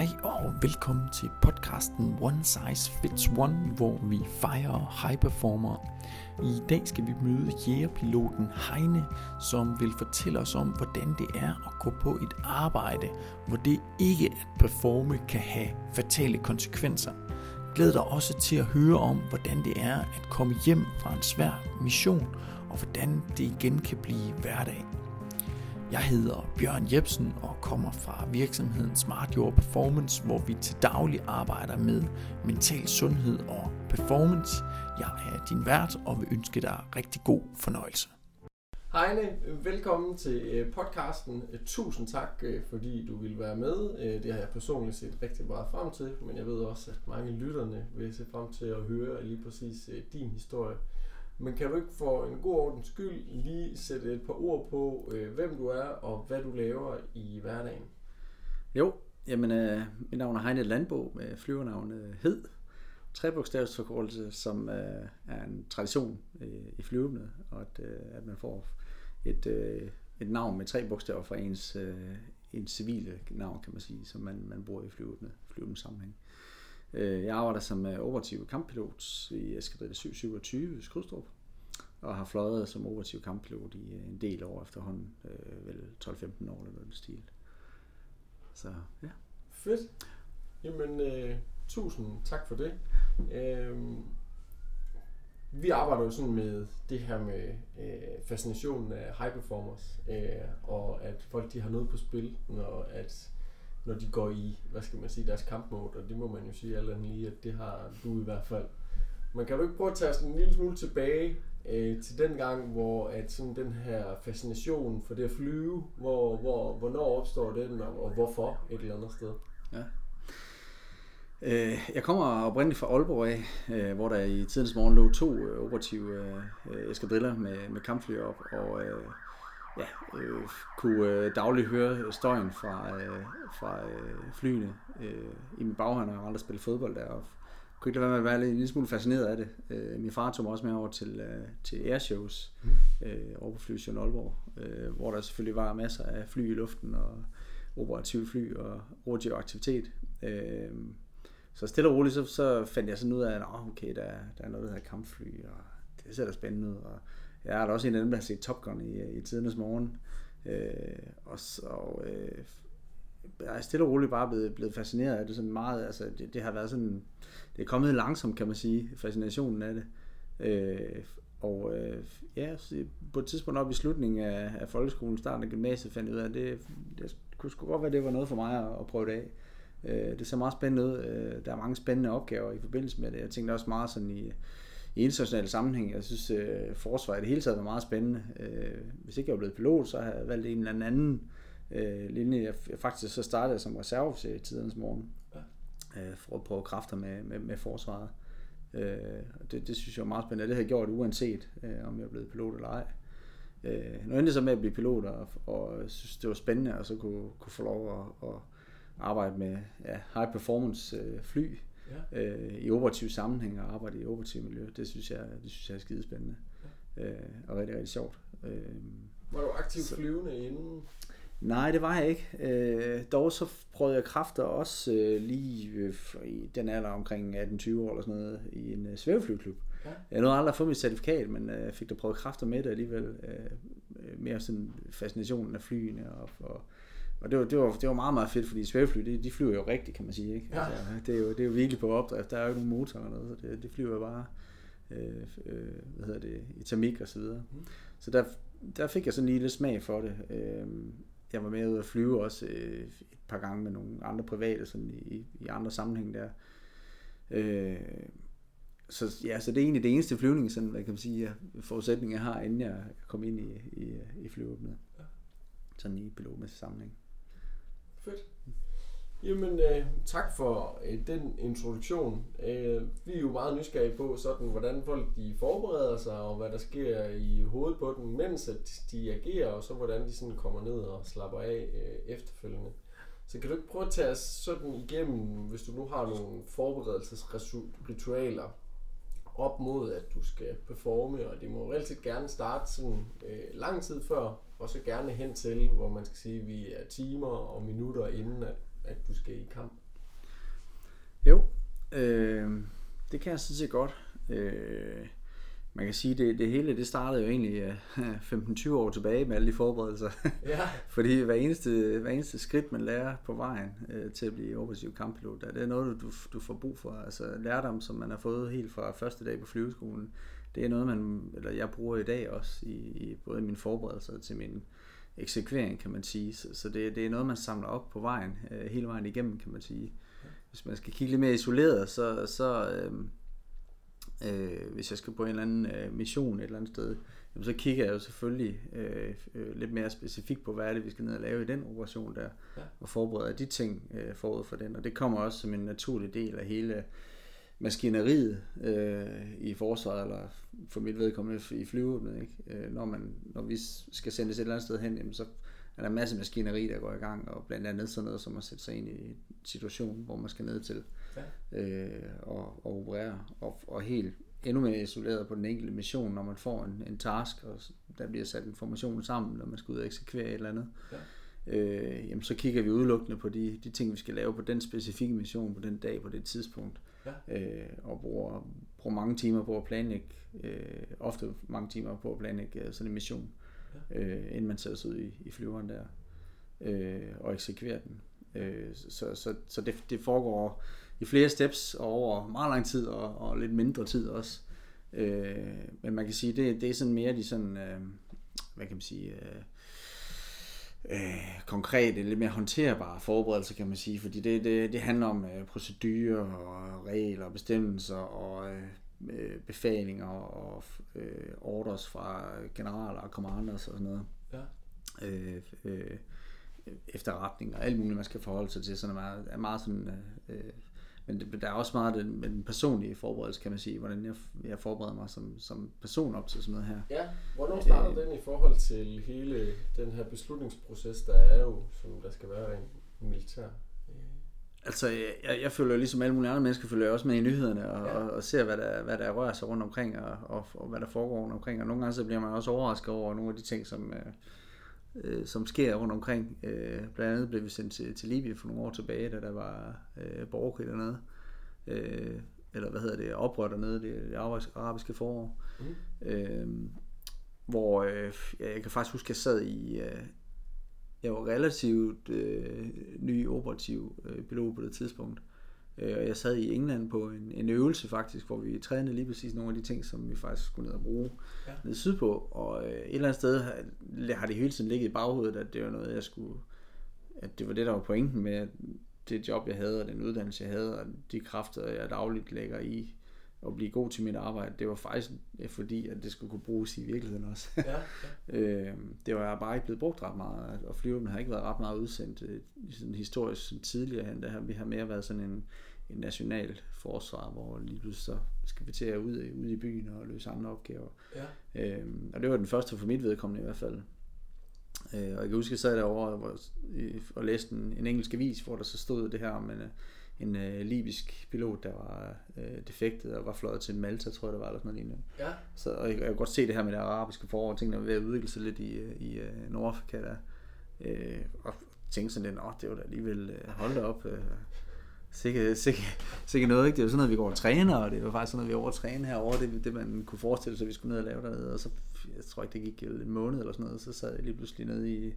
Hej og velkommen til podcasten One Size Fits One, hvor vi fejrer high performer. I dag skal vi møde jægerpiloten Heine, som vil fortælle os om, hvordan det er at gå på et arbejde, hvor det ikke at performe kan have fatale konsekvenser. Glæd dig også til at høre om, hvordan det er at komme hjem fra en svær mission, og hvordan det igen kan blive hverdag. Jeg hedder Bjørn Jebsen og kommer fra virksomheden Smart Your Performance, hvor vi til daglig arbejder med mental sundhed og performance. Jeg er din vært og vil ønske dig rigtig god fornøjelse. Heine, velkommen til øh, podcasten. Øh, tusind tak, øh, fordi du vil være med. Det har jeg personligt set rigtig meget frem til, men jeg ved også, at mange lytterne vil se frem til at høre lige præcis din historie. Men kan du ikke for en god ordens skyld lige sætte et par ord på, øh, hvem du er og hvad du laver i hverdagen? Jo, jamen øh, mit navn er Heine Landbo med flyvernavnet Hed. Trebogstavsforkortelse, som øh, er en tradition øh, i flyvende, og at, øh, at man får et, øh, et navn med tre bogstaver fra ens, øh, ens civile navn, kan man sige, som man, man bruger i flyvende, flyvende sammenhæng. Øh, jeg arbejder som øh, operativ kamppilot i Eskadrille 727 i Skrydstrup, og har fløjet som operativ kamppilot i øh, en del år efterhånden, øh, vel 12-15 år eller noget stil. Så ja. Fedt. Jamen, øh, tusind tak for det. Øh, vi arbejder jo sådan med det her med øh, fascinationen af high performers, øh, og at folk de har noget på spil, når at når de går i, hvad skal man sige, deres kampmode, og det må man jo sige alle lige, at det har du i hvert fald. Man kan jo ikke prøve at tage sådan en lille smule tilbage øh, til den gang, hvor at sådan den her fascination for det at flyve, hvor, hvor, hvornår opstår den, og, og hvorfor et eller andet sted? Ja. Øh, jeg kommer oprindeligt fra Aalborg af, øh, hvor der i tidens morgen lå to øh, operative eskadriller med, med kampfly op, og ja, kunne dagligt høre støjen fra, fra flyene i min baghånd, og aldrig spille fodbold der. Kunne ikke lade være med at være lidt, en lille smule fascineret af det. Øh, min far tog mig også med over til, øh, til airshows mm. øh, over på Flyvestation Aalborg, øh, hvor der selvfølgelig var masser af fly i luften og operative fly og operativ aktivitet. Øh, så stille og roligt, så, så fandt jeg sådan ud af, at okay, der, der er noget, der hedder kampfly, og det ser da spændende ud. Og jeg er da også en af dem, der har set Top Gun i, i tidernes morgen. Øh, og så, øh, er stille og roligt bare blevet, blevet fascineret af det sådan meget. Altså, det, det har været sådan, det er kommet langsomt, kan man sige, fascinationen af det. Øh, og øh, ja, på et tidspunkt op i slutningen af, af folkeskolen, starten af gymnasiet, fandt jeg ud af, at det, det kunne sgu godt være, det var noget for mig at, at prøve det af. Øh, det ser meget spændende ud. Øh, der er mange spændende opgaver i forbindelse med det. Jeg tænkte også meget sådan i, i international sammenhæng. Jeg synes, øh, forsvaret i det hele taget var meget spændende. Øh, hvis ikke jeg var blevet pilot, så havde jeg valgt en eller anden øh, linje. Jeg, jeg faktisk så startede som reserveofficer i tidernes morgen. Øh, for at prøve kræfter med, med, med forsvaret. Øh, det, det synes jeg var meget spændende. Det har jeg gjort uanset, øh, om jeg er blevet pilot eller ej. Øh, nu endte jeg så med at blive pilot, og, og synes, det var spændende at så kunne, kunne få lov at, at arbejde med ja, high performance øh, fly ja. øh, i operativ sammenhæng og arbejde i operativ miljø. Det synes jeg, det synes jeg er skidespændende ja. øh, og rigtig, rigtig sjovt. Øh, var du aktiv så, flyvende inden? Nej, det var jeg ikke. Øh, dog så prøvede jeg kræfter også øh, lige øh, i den alder omkring 18-20 år eller sådan noget i en øh, svæveflyklub. Ja. Jeg nåede aldrig at få mit certifikat, men øh, fik da prøvet kræfter med det alligevel. Øh, mere sådan fascinationen af flyene og, og og det var, det, var, det var meget, meget fedt, fordi svævefly, de, de flyver jo rigtigt, kan man sige. Ikke? Ja. Altså, det, er jo, det er jo virkelig på opdrift. Der er jo ikke nogen motor eller noget, så det, det flyver bare øh, øh, hvad hedder det, i termik og så videre. Mm. Så der, der fik jeg sådan lige lidt smag for det. Øh, jeg var med ud at flyve også øh, et par gange med nogle andre private sådan i, i andre sammenhæng der. Øh, så, ja, så det er egentlig det eneste flyvning, sådan, hvad kan man sige, forudsætning jeg har, inden jeg kom ind i, i, i flyvåbnet. Ja. Sådan i pilotmæssig sammenhæng. Fedt. Jamen, øh, tak for øh, den introduktion. Øh, vi er jo meget nysgerrige på, sådan, hvordan folk de forbereder sig, og hvad der sker i hovedet på dem, mens at de agerer, og så hvordan de sådan kommer ned og slapper af øh, efterfølgende. Så kan du ikke prøve at tage os sådan igennem, hvis du nu har nogle forberedelsesritualer op mod, at du skal performe, og det må relativt gerne starte sådan øh, lang tid før, og så gerne hen til, hvor man skal sige, at vi er timer og minutter inden, at, at du skal i kamp. Øh, det kan jeg sådan set godt. Øh, man kan sige, det, det hele det startede jo egentlig uh, 15-20 år tilbage med alle de forberedelser. Ja. Fordi hver eneste, hver eneste skridt, man lærer på vejen uh, til at blive operativ kamppilot, det er noget, du, du får brug for. Altså lærdom, som man har fået helt fra første dag på flyveskolen, det er noget, man, eller jeg bruger i dag også, i, i både min forberedelse til min eksekvering, kan man sige. Så, så det, det er noget, man samler op på vejen, uh, hele vejen igennem, kan man sige. Hvis man skal kigge lidt mere isoleret, så, så uh, øh, hvis jeg skal på en eller anden øh, mission et eller andet sted, jamen, så kigger jeg jo selvfølgelig øh, øh, lidt mere specifikt på, hvad er det, vi skal ned og lave i den operation der, ja. og forbereder de ting øh, forud for den. Og det kommer også som en naturlig del af hele maskineriet øh, i forsvaret, eller for mit vedkommende i flyvåbnet. Ikke? Øh, når, man, når vi skal sendes et eller andet sted hen, jamen, så er der en masse maskineri, der går i gang, og blandt andet sådan noget som at sætte sig ind i en situation, hvor man skal ned til ja. øh, og, og operere, og, og helt endnu mere isoleret på den enkelte mission, når man får en, en task, og der bliver sat information sammen, når man skal ud og eksekvere et eller andet. Ja. Øh, jamen så kigger vi udelukkende på de, de ting, vi skal lave på den specifikke mission, på den dag, på det tidspunkt. Ja. Øh, og bruger, bruger mange timer på at planlægge, øh, ofte mange timer på at planlægge øh, sådan en mission, ja. øh, inden man sætter sig ud i, i flyveren der, øh, og eksekverer den. Øh, så så, så det, det foregår i flere steps over meget lang tid og, og lidt mindre tid også. Øh, men man kan sige, det, det er sådan mere de sådan, øh, hvad kan man sige, øh, øh, konkrete, lidt mere håndterbare forberedelser, kan man sige, fordi det, det, det handler om øh, procedurer og regler og bestemmelser og øh, øh befalinger og øh, orders fra generaler og commanders og sådan noget. Ja. Øh, øh, efterretning og alt muligt, man skal forholde sig til, sådan er meget, er meget sådan, øh, øh men det, der er også meget den, den personlige forberedelse, kan man sige, hvordan jeg, jeg forbereder mig som, som person op til sådan noget her. Ja, hvornår starter øh, den i forhold til hele den her beslutningsproces, der er jo, som der skal være en militær? Altså, jeg, jeg følger ligesom alle mulige andre mennesker, følger jeg også med i nyhederne og, ja. og, og ser, hvad der, hvad der rører sig rundt omkring, og, og, og hvad der foregår rundt omkring. Og nogle gange så bliver man også overrasket over nogle af de ting, som, øh, øh, som sker rundt omkring. Øh, blandt andet blev vi sendt til, til Libyen for nogle år tilbage, da der var øh, borgerkrig dernede. Øh, eller hvad hedder det, oprør dernede, det, det arabiske forår. Mm. Øh, hvor øh, jeg kan faktisk huske, at jeg sad i... Øh, jeg var relativt øh, ny operativ øh, pilot på det tidspunkt. Øh, og jeg sad i England på en, en øvelse faktisk, hvor vi trænede lige præcis nogle af de ting, som vi faktisk skulle ned og bruge ja. ned sydpå. Og øh, et eller andet sted har, har det hele tiden ligget i baghovedet, at det var noget, jeg skulle... At det var det, der var pointen med det job, jeg havde, og den uddannelse, jeg havde, og de kræfter, jeg dagligt lægger i at blive god til mit arbejde, det var faktisk fordi, at det skulle kunne bruges i virkeligheden også. Ja, ja. øh, det var bare ikke blevet brugt ret meget, og flyverne har ikke været ret meget udsendt sådan historisk tidligere hen. Der har vi har mere været sådan en, en national forsvar, hvor lige pludselig så skal vi til at ud, ud i byen og løse andre opgaver. Ja. Øhm, og det var den første for mit vedkommende i hvert fald. Øh, og jeg kan huske, at jeg sad derovre hvor, og læste en, en engelsk avis, hvor der så stod det her om en, en uh, libysk pilot, der var uh, defektet og var fløjet til Malta, tror jeg det var, eller sådan noget lignende. Ja. Så, og jeg, jeg kan godt se det her med det arabiske forår, og tingene var ved at udvikle sig lidt i, i uh, Nordafrika der. Uh, og tænkte sådan lidt, åh, det var da alligevel, uh, hold op, uh, sikke, sikke, sikke noget, ikke? Det var sådan noget, vi går og træner, og det var faktisk sådan noget, vi over træne herovre, det, det man kunne forestille sig, at vi skulle ned og lave dernede, og så, jeg tror ikke, det gik en måned eller sådan noget, så sad jeg lige pludselig nede i,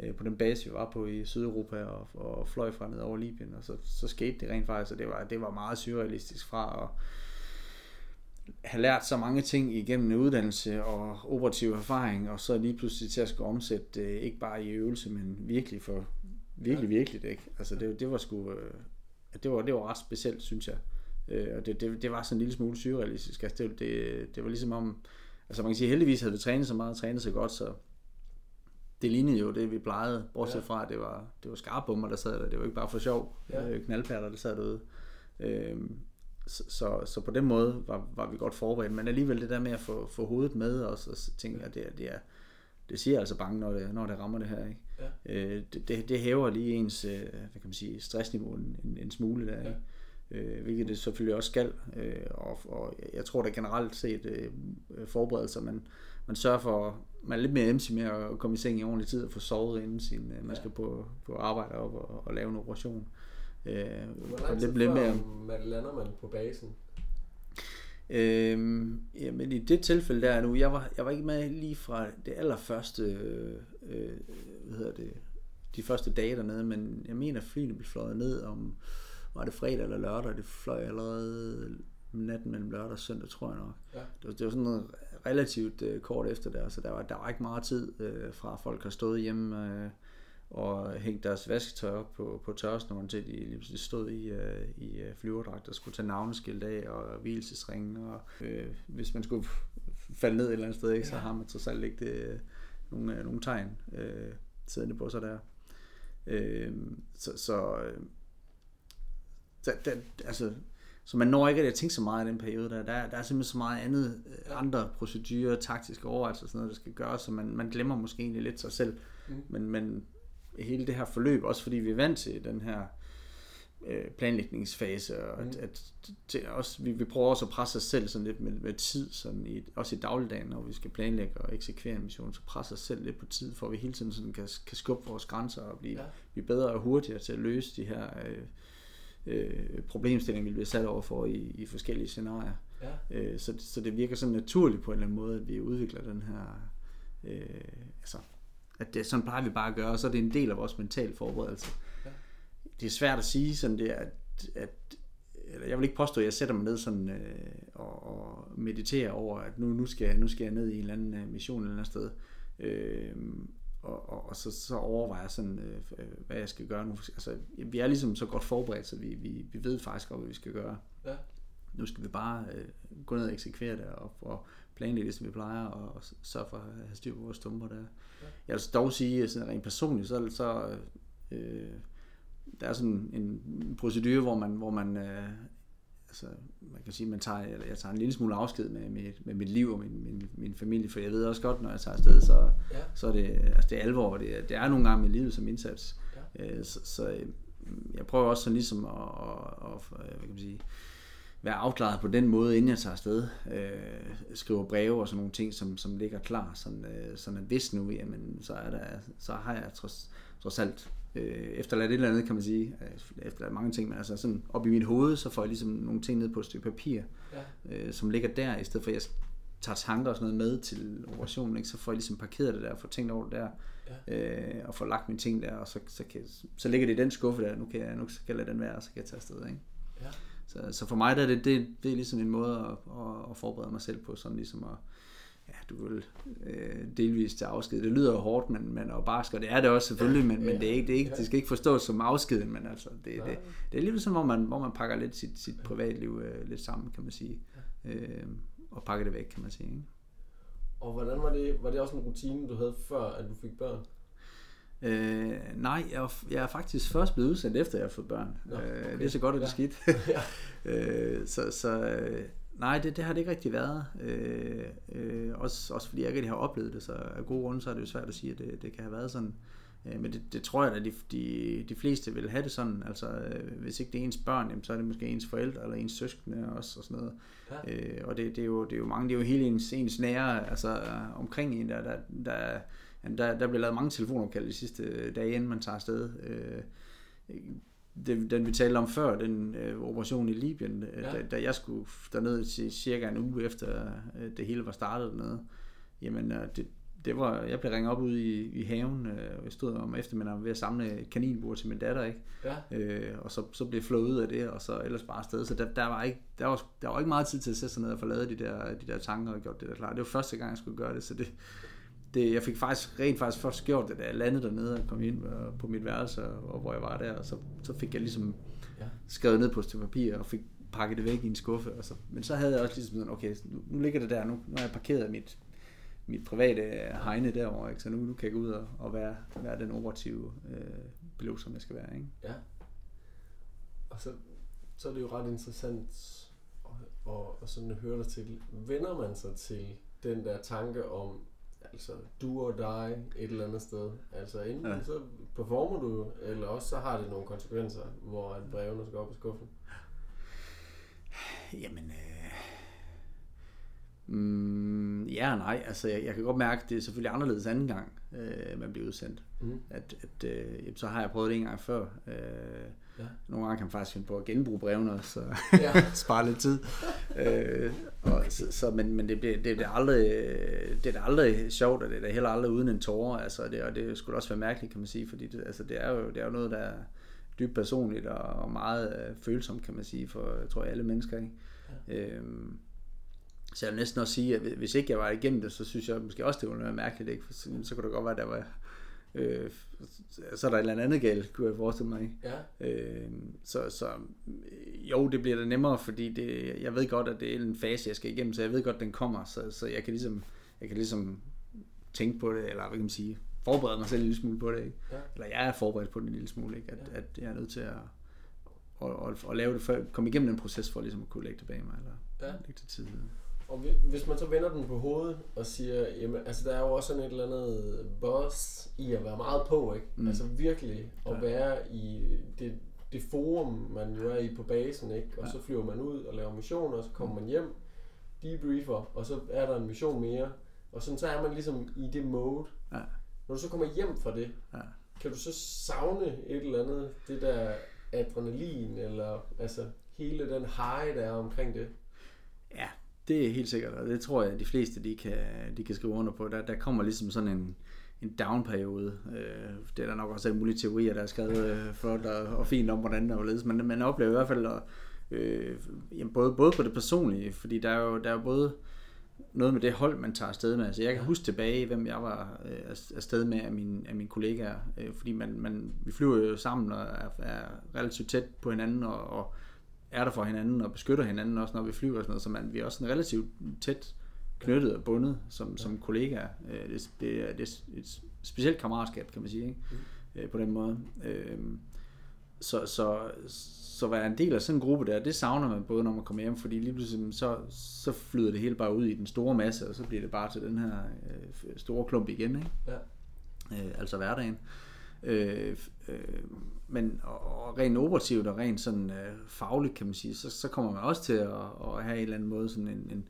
øh, på den base, vi var på i Sydeuropa, og, og fløj fra ned over Libyen, og så, så skete det rent faktisk, og det var, det var meget surrealistisk fra at have lært så mange ting igennem uddannelse og operativ erfaring, og så lige pludselig til at skulle omsætte det, ikke bare i øvelse, men virkelig for virkelig, virkelig, ikke? Altså det, det var sgu, øh, det var, det var ret specielt, synes jeg. Øh, og det, det, det var sådan en lille smule surrealistisk. Altså det, det, det var ligesom om, altså man kan sige, heldigvis havde vi trænet så meget og trænet så godt, så det lignede jo det, vi plejede, bortset ja. fra, at det var, det var skarpbomber, der sad der. Det var ikke bare for sjov. Ja. Øh, knaldpærter, der sad derude. Øh, så, så, så på den måde var, var vi godt forberedt, men alligevel det der med at få, få hovedet med os, og tænke, at det, det er, det siger altså bange, når det, når det rammer det her. Ikke? Ja. Øh, det, det, det hæver lige ens øh, hvad kan man sige, stressniveau en, en, en smule der, ja. øh, hvilket det selvfølgelig også skal. Øh, og, og jeg tror da generelt set øh, forberedelser, man, man sørger for, man er lidt mere emsig med at komme i seng i ordentlig tid og få sovet inden sin, øh, man skal på, på arbejde op og, og lave en operation. Øh, Hvor lang tid lidt, lidt mere, man lander man på basen? Øhm, jamen i det tilfælde der nu, jeg var, jeg var ikke med lige fra det allerførste, øh, hvad hedder det, de første dage dernede, men jeg mener, flyene blev fløjet ned om, var det fredag eller lørdag, det fløj allerede natten mellem lørdag og søndag, tror jeg nok. Ja. Det, var, det var sådan noget relativt øh, kort efter der, så der var, der var ikke meget tid øh, fra folk har stået hjemme øh, og hængt deres vasketøj op på, på tørresnoren til de lige pludselig stod i, øh, i øh, flyverdragt og skulle tage navneskilt af og hvilesesringe og øh, hvis man skulle falde ned et eller andet sted, ikke, så har man trods alt ikke det, øh, nogle, øh, nogle tegn øh, siddende på sig der. Øh, så så øh, der, der, altså, så man når ikke at tænke så meget i den periode der. Der, der er simpelthen så meget andet, andre procedurer, taktiske overvejelser og sådan noget, der skal gøres, så man, man glemmer måske egentlig lidt sig selv. Mm. Men, men hele det her forløb, også fordi vi er vant til den her øh, planlægningsfase, og mm. at, at til også, vi, vi prøver også at presse os selv sådan lidt med, med tid, sådan i, også i dagligdagen, når vi skal planlægge og eksekvere en mission, så presse os selv lidt på tid, for at vi hele tiden sådan kan, kan skubbe vores grænser og blive, ja. blive bedre og hurtigere til at løse de her øh, øh, problemstillinger, vi bliver sat over for i, i forskellige scenarier. Ja. Øh, så, så det virker sådan naturligt på en eller anden måde, at vi udvikler den her, øh, altså, at det, sådan plejer vi bare at gøre, og så er det en del af vores mentale forberedelse. Ja. Det er svært at sige sådan det, at, at eller jeg vil ikke påstå, at jeg sætter mig ned sådan, øh, og, og mediterer over, at nu, nu, skal, nu skal jeg ned i en eller anden øh, mission eller andet sted. Øh, og, og, og så, så overvejer jeg sådan, øh, øh, hvad jeg skal gøre nu. Altså, vi er ligesom så godt forberedt, så vi, vi, vi ved faktisk godt, hvad vi skal gøre. Ja. Nu skal vi bare øh, gå ned og eksekvere det, og, og planlægge det, som vi plejer, og, og sørge for at have styr på vores stumper der. Ja. Jeg vil dog sige, sådan rent personligt, så, så øh, der er sådan en procedure, hvor man, hvor man øh, altså, man kan sige, man tager, eller jeg tager en lille smule afsked med, med, med mit liv og min, min, min familie, for jeg ved også godt, når jeg tager afsted, så, ja. så er det, altså det er alvor, det, er, det er nogle gange med livet som indsats. Ja. Øh, så, så øh, jeg prøver også sådan ligesom at, at, at hvad kan man sige, være afklaret på den måde, inden jeg tager afsted. Øh, skriver breve og sådan nogle ting, som, som ligger klar, sådan, øh, sådan at hvis nu, jamen, så, er der, så har jeg trods, trods alt øh, efterladt et eller andet, kan man sige. Øh, efterladt mange ting, men altså sådan op i mit hoved, så får jeg ligesom nogle ting ned på et stykke papir, ja. øh, som ligger der, i stedet for at jeg tager tanker og sådan noget med til operationen, ikke? så får jeg ligesom parkeret det der, og får tænkt over det der, ja. øh, og får lagt mine ting der, og så, så, kan, så ligger det i den skuffe der, nu kan jeg, nu kan jeg lade den være, og så kan jeg tage afsted. Ikke? Ja. Så, så for mig der er det, det, det er ligesom en måde at, at, at forberede mig selv på, sådan ligesom at, ja, du vil øh, delvis til afsked. Det lyder jo hårdt, men, men og barsk, og det er det også selvfølgelig, men, men det, er ikke, det, er ikke, det skal ikke forstås som afskeden, men altså, det, det, det, det er sådan, hvor man, hvor man pakker lidt sit, sit privatliv øh, lidt sammen, kan man sige, øh, og pakker det væk, kan man sige. Ikke? Og hvordan var det, var det også en rutine, du havde før, at du fik børn? Øh, nej, jeg, jeg er faktisk først blevet udsendt efter, jeg har fået børn. Nå, øh, okay. øh, det er så godt, at det er skidt. ja. øh, så så øh, nej, det, det har det ikke rigtig været. Øh, øh, også, også fordi jeg ikke rigtig har oplevet det, så af gode grunde, så er det jo svært at sige, at det, det kan have været sådan. Øh, men det, det tror jeg, at de, de, de fleste vil have det sådan. Altså, øh, hvis ikke det er ens børn, jamen, så er det måske ens forældre eller ens søskende også og sådan noget. Ja. Øh, og det, det, er jo, det er jo mange, det er jo hele ens, ens nære, altså omkring en, der, der, der Jamen, der, der bliver lavet mange telefonopkald de sidste dage, inden man tager afsted. Øh, den, den vi talte om før, den øh, operation i Libyen, øh, ja. da, da jeg skulle derned til cirka en uge efter øh, det hele var startet dernede, jamen øh, det, det var, jeg blev ringet op ude i, i haven, øh, jeg stod om eftermiddagen ved at samle kaninbur til min datter, ikke? Ja. Øh, og så, så blev jeg flået ud af det, og så ellers bare afsted. Så der, der, var ikke, der, var, der var ikke meget tid til at sætte sig ned og få lavet de der, de der tanker og gjort det der klar. Det var første gang, jeg skulle gøre det, så det, det, jeg fik faktisk rent faktisk først gjort det, da jeg landede dernede og kom ind øh, på mit værelse, og hvor jeg var der, og så, så fik jeg ligesom ja. skrevet ned på et papir, og fik pakket det væk i en skuffe. Og så, men så havde jeg også ligesom sådan, okay, nu, nu ligger det der, nu, nu har jeg parkeret mit, mit private hegne derovre, ikke? så nu, nu kan jeg gå ud og, og være, være den operative øh, pilot, som jeg skal være. Ikke? Ja. Og så, så er det jo ret interessant at, at, at sådan høre dig til. Vender man sig til den der tanke om, altså du og dig et eller andet sted. Altså enten ja. så performer du, eller også så har det nogle konsekvenser, hvor at brevene skal op i skuffen. Jamen, øh, mm, ja og nej. Altså, jeg, jeg kan godt mærke, at det er selvfølgelig anderledes anden gang, øh, man bliver udsendt. Mm. At, at øh, så har jeg prøvet det en gang før. Øh, Ja. Nogle gange kan man faktisk finde på at genbruge brevene også, så ja. spare lidt tid. øh, og, så, så, men men det, det, det, er aldrig, det er aldrig sjovt, og det er da heller aldrig uden en tårer. Altså, det, og det skulle også være mærkeligt, kan man sige, fordi det, altså, det, er, jo, det er jo noget, der er dybt personligt og meget øh, følsomt, kan man sige, for jeg tror alle mennesker. Ikke? Ja. Øhm, så jeg vil næsten også sige, at hvis ikke jeg var igennem det, så synes jeg måske også, det ville være mærkeligt. Ikke? For så, så kunne det godt være, at der var Øh, så er der et eller andet galt, kunne jeg forestille mig. Ja. Øh, så, så jo, det bliver da nemmere, fordi det, jeg ved godt, at det er en fase, jeg skal igennem, så jeg ved godt, at den kommer, så, så jeg kan ligesom, jeg kan ligesom tænke på det, eller hvad kan man sige, forberede mig selv en lille smule på det. Ikke? Ja. Eller jeg er forberedt på det en lille smule, ikke? At, ja. at jeg er nødt til at, at, at, at lave det, for, komme igennem den proces for ligesom at kunne lægge det bag mig, eller ja. lægge det til og hvis man så vender den på hovedet og siger, jamen altså der er jo også sådan et eller andet boss i at være meget på, ikke? Mm. Altså virkelig at ja. være i det, det forum, man jo er i på basen, ikke? Og ja. så flyver man ud og laver missioner, og så kommer mm. man hjem, debriefer, og så er der en mission mere. Og sådan så er man ligesom i det mode. Ja. Når du så kommer hjem fra det, ja. kan du så savne et eller andet, det der adrenalin, eller altså hele den high, der er omkring det? Ja, det er helt sikkert, og det tror jeg, at de fleste de kan, de kan skrive under på. Der, der kommer ligesom sådan en, en down-periode. Øh, det er der nok også alle mulige teorier, der er skrevet øh, flot og, og fint om, hvordan der var ledes. Men man oplever i hvert fald, at, øh, jamen både, både på det personlige, fordi der er jo, der er jo både noget med det hold, man tager afsted med. Altså, jeg kan huske tilbage, hvem jeg var øh, afsted med af mine, af mine kollegaer, øh, fordi man, man, vi flyver jo sammen og er, er relativt tæt på hinanden, og, og er der for hinanden og beskytter hinanden også, når vi flyver og sådan noget, så man, vi er også en relativt tæt knyttet og bundet som, som kollegaer. Øh, det, det, er, det er et specielt kammeratskab, kan man sige, ikke? Mm. på den måde. Øh, så, så, så være en del af sådan en gruppe der, det savner man både, når man kommer hjem, fordi lige pludselig så, så flyder det hele bare ud i den store masse, og så bliver det bare til den her øh, store klump igen, ikke? Ja. Øh, altså hverdagen. Øh, øh, men og rent operativt og rent sådan øh, fagligt, kan man sige, så, så kommer man også til at, at have en eller anden måde sådan en, en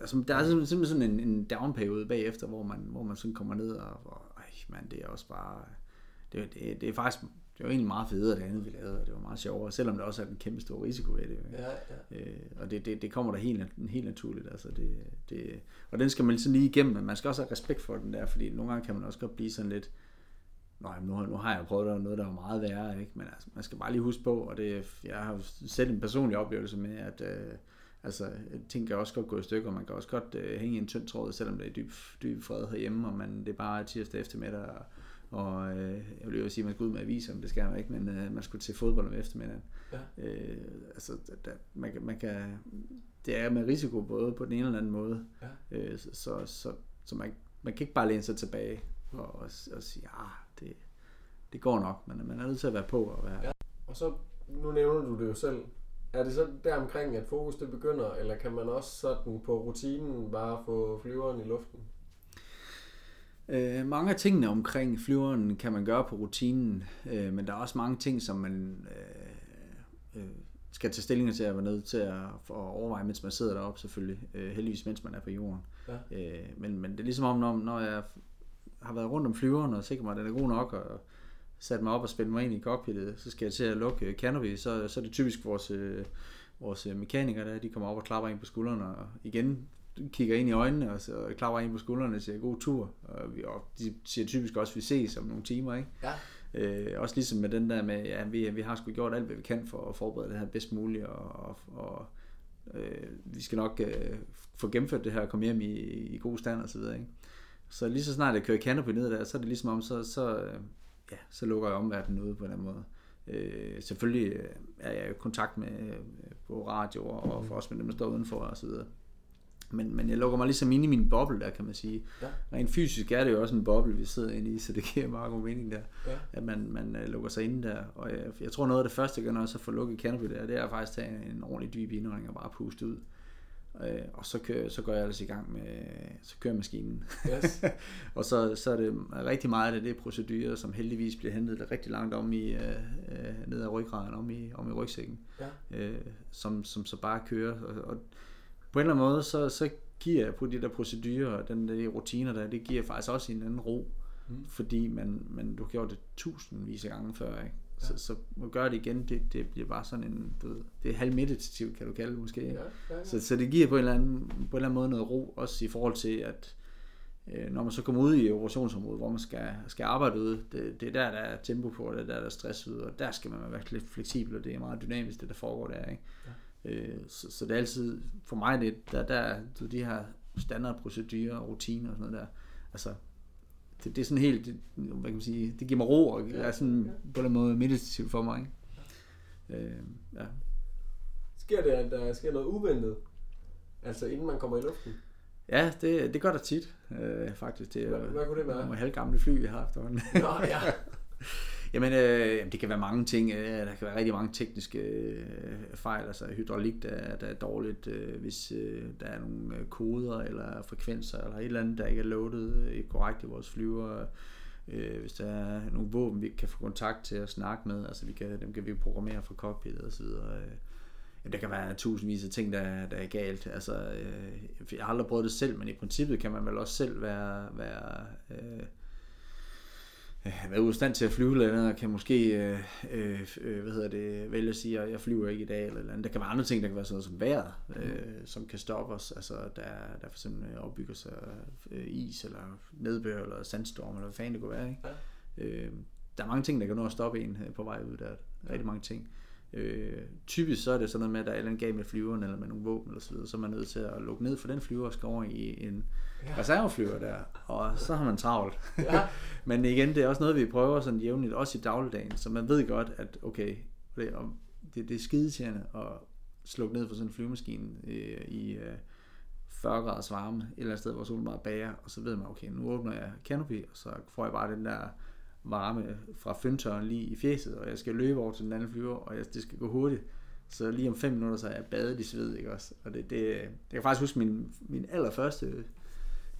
altså, der er simpelthen sådan en, en down-periode bagefter, hvor man, hvor man sådan kommer ned og, og ej, man, det er også bare, det, det, det er faktisk, det var egentlig meget federe det andet, vi lavede, og det var meget sjovere, selvom der også er en kæmpe stor risiko ved det. Ja, ja. Øh, og det, det, det kommer der helt, helt naturligt, altså det, det, og den skal man sådan lige igennem, men man skal også have respekt for den der, fordi nogle gange kan man også godt blive sådan lidt, Nej, nu, nu har jeg prøvet noget, der var meget værre, ikke? men altså, man skal bare lige huske på, og det, jeg har selv en personlig oplevelse med, at øh, altså, ting kan også godt gå i stykker, man kan også godt øh, hænge i en tynd tråd, selvom det er dyb, dyb fred herhjemme, og man, det er bare tirsdag eftermiddag, og, og øh, jeg vil jo sige, at man skal ud med aviser, men det skal man ikke, men øh, man skulle til fodbold om eftermiddagen. Ja. Øh, altså, der, man, man kan, det er med risiko både på den ene eller anden måde, ja. øh, så, så, så, så man, man kan ikke bare læne sig tilbage og, og, og sige, ah, det, går nok, men man er nødt til at være på. Og, være... Ja. og så, nu nævner du det jo selv, er det så der omkring, at fokus det begynder, eller kan man også sådan på rutinen bare få flyveren i luften? Øh, mange af tingene omkring flyveren kan man gøre på rutinen, øh, men der er også mange ting, som man øh, øh, skal tage stilling til at være nødt til at, at overveje, mens man sidder deroppe selvfølgelig. Øh, heldigvis, mens man er på jorden. Ja. Øh, men, men det er ligesom om, når, når jeg har været rundt om flyveren og sikret mig, at den er god nok, og sat mig op og spændt mig ind i cockpittet, så skal jeg til at lukke canopy, så, så er det typisk vores, øh, vores mekanikere, der, de kommer op og klapper ind på skuldrene, og igen kigger ind i øjnene, og så klapper ind på skuldrene og siger god tur. Og, vi, og de siger typisk også, at vi ses om nogle timer, ikke? Ja. Øh, også ligesom med den der med, ja, vi, vi har sgu gjort alt, hvad vi kan for at forberede det her bedst muligt, og, og, og øh, vi skal nok øh, få gennemført det her og komme hjem i, i god stand og så videre, ikke? Så lige så snart jeg kører canopy ned der, så er det ligesom om, så, så, ja, så lukker jeg omverdenen ude på den måde. Øh, selvfølgelig øh, er jeg i kontakt med øh, på radio og for også med dem, der står udenfor og så videre. Men, men jeg lukker mig ligesom ind i min boble der, kan man sige. Ja. Rent fysisk er det jo også en boble, vi sidder inde i, så det giver meget god mening der, ja. at man, man uh, lukker sig inde der. Og jeg, jeg tror noget af det første, jeg gør, når jeg så får lukket canopy der, det er faktisk at tage en ordentlig dyb indånding og bare puste ud. Øh, og så, kører, så går jeg ellers i gang med, så kører maskinen. Yes. og så, så er det rigtig meget af det, procedurer, som heldigvis bliver hentet rigtig langt om i, øh, øh, ned ad ryggraden, om i, om i rygsækken, ja. øh, som, som så bare kører. Og, og på en eller anden måde, så, så giver jeg på de der procedurer og den der rutiner der, det giver faktisk også en anden ro, mm. fordi man, man, du har gjort det tusindvis af gange før, ikke? Ja. Så, så at gøre det igen, det, det bliver bare sådan en, du ved, det er halvmeditativt, kan du kalde det måske. Ja, ja, ja. Så, så det giver på en, eller anden, på en eller anden måde noget ro, også i forhold til, at øh, når man så kommer ud i operationsområdet, hvor man skal, skal arbejde ude, det, det er der, der er tempo på, det er der, der er stress ude, og der skal man være lidt fleksibel, og det er meget dynamisk, det der foregår der. Ikke? Ja. Øh, så, så det er altid, for mig det, der, der er de her standardprocedurer og rutiner og sådan noget der, altså det, det er sådan helt, det, hvad kan man sige, det giver mig ro, og er sådan på den måde meditativt for mig. Ikke? Øh, ja. Sker det, at der sker noget uventet? Altså inden man kommer i luften? Ja, det, det gør der tit, øh, faktisk. Det hvad, hvad kunne det være? Nogle halvgamle fly, vi har haft. Nå, ja. Jamen, øh, det kan være mange ting. Øh, der kan være rigtig mange tekniske øh, fejl. Altså hydraulik, der, der er dårligt, øh, hvis øh, der er nogle øh, koder eller frekvenser eller et eller andet, der ikke er loadet øh, korrekt i vores flyver. Øh, hvis der er nogle våben, vi kan få kontakt til at snakke med, altså vi kan, dem kan vi programmere fra cockpit og så videre. Øh, der kan være tusindvis af ting, der, der er galt. Altså, øh, jeg har aldrig prøvet det selv, men i princippet kan man vel også selv være, være øh, være ude stand til at flyve eller andet, og kan måske øh, øh, øh, hvad hedder det, vælge at sige, at jeg flyver ikke i dag, eller, eller andet. Der kan være andre ting, der kan være sådan noget som vejret, øh, som kan stoppe os. Altså, der, der for eksempel opbygger sig øh, is, eller nedbør, eller sandstorm, eller hvad fanden det kunne være. Ikke? Ja. Øh, der er mange ting, der kan nå at stoppe en øh, på vej ud der. Rigtig mange ting. Øh, typisk så er det sådan noget med, at der er en galt med flyveren eller med nogle våben eller så videre, så er man nødt til at lukke ned for den flyver og skal over i en ja. reserveflyver der, og så har man travlt. Ja. Men igen, det er også noget, vi prøver sådan jævnligt, også i dagligdagen, så man ved godt, at okay, det, det, det er skidetjerne at slukke ned for sådan en flyvemaskine øh, i øh, 40 graders varme, et eller andet sted, hvor solen bare bager, og så ved man, okay, nu åbner jeg canopy, og så får jeg bare den der varme fra fyndtøren lige i fjeset, og jeg skal løbe over til den anden flyver, og jeg, det skal gå hurtigt. Så lige om fem minutter, så er jeg badet i sved, ikke også? Og det, det, jeg kan faktisk huske min, min allerførste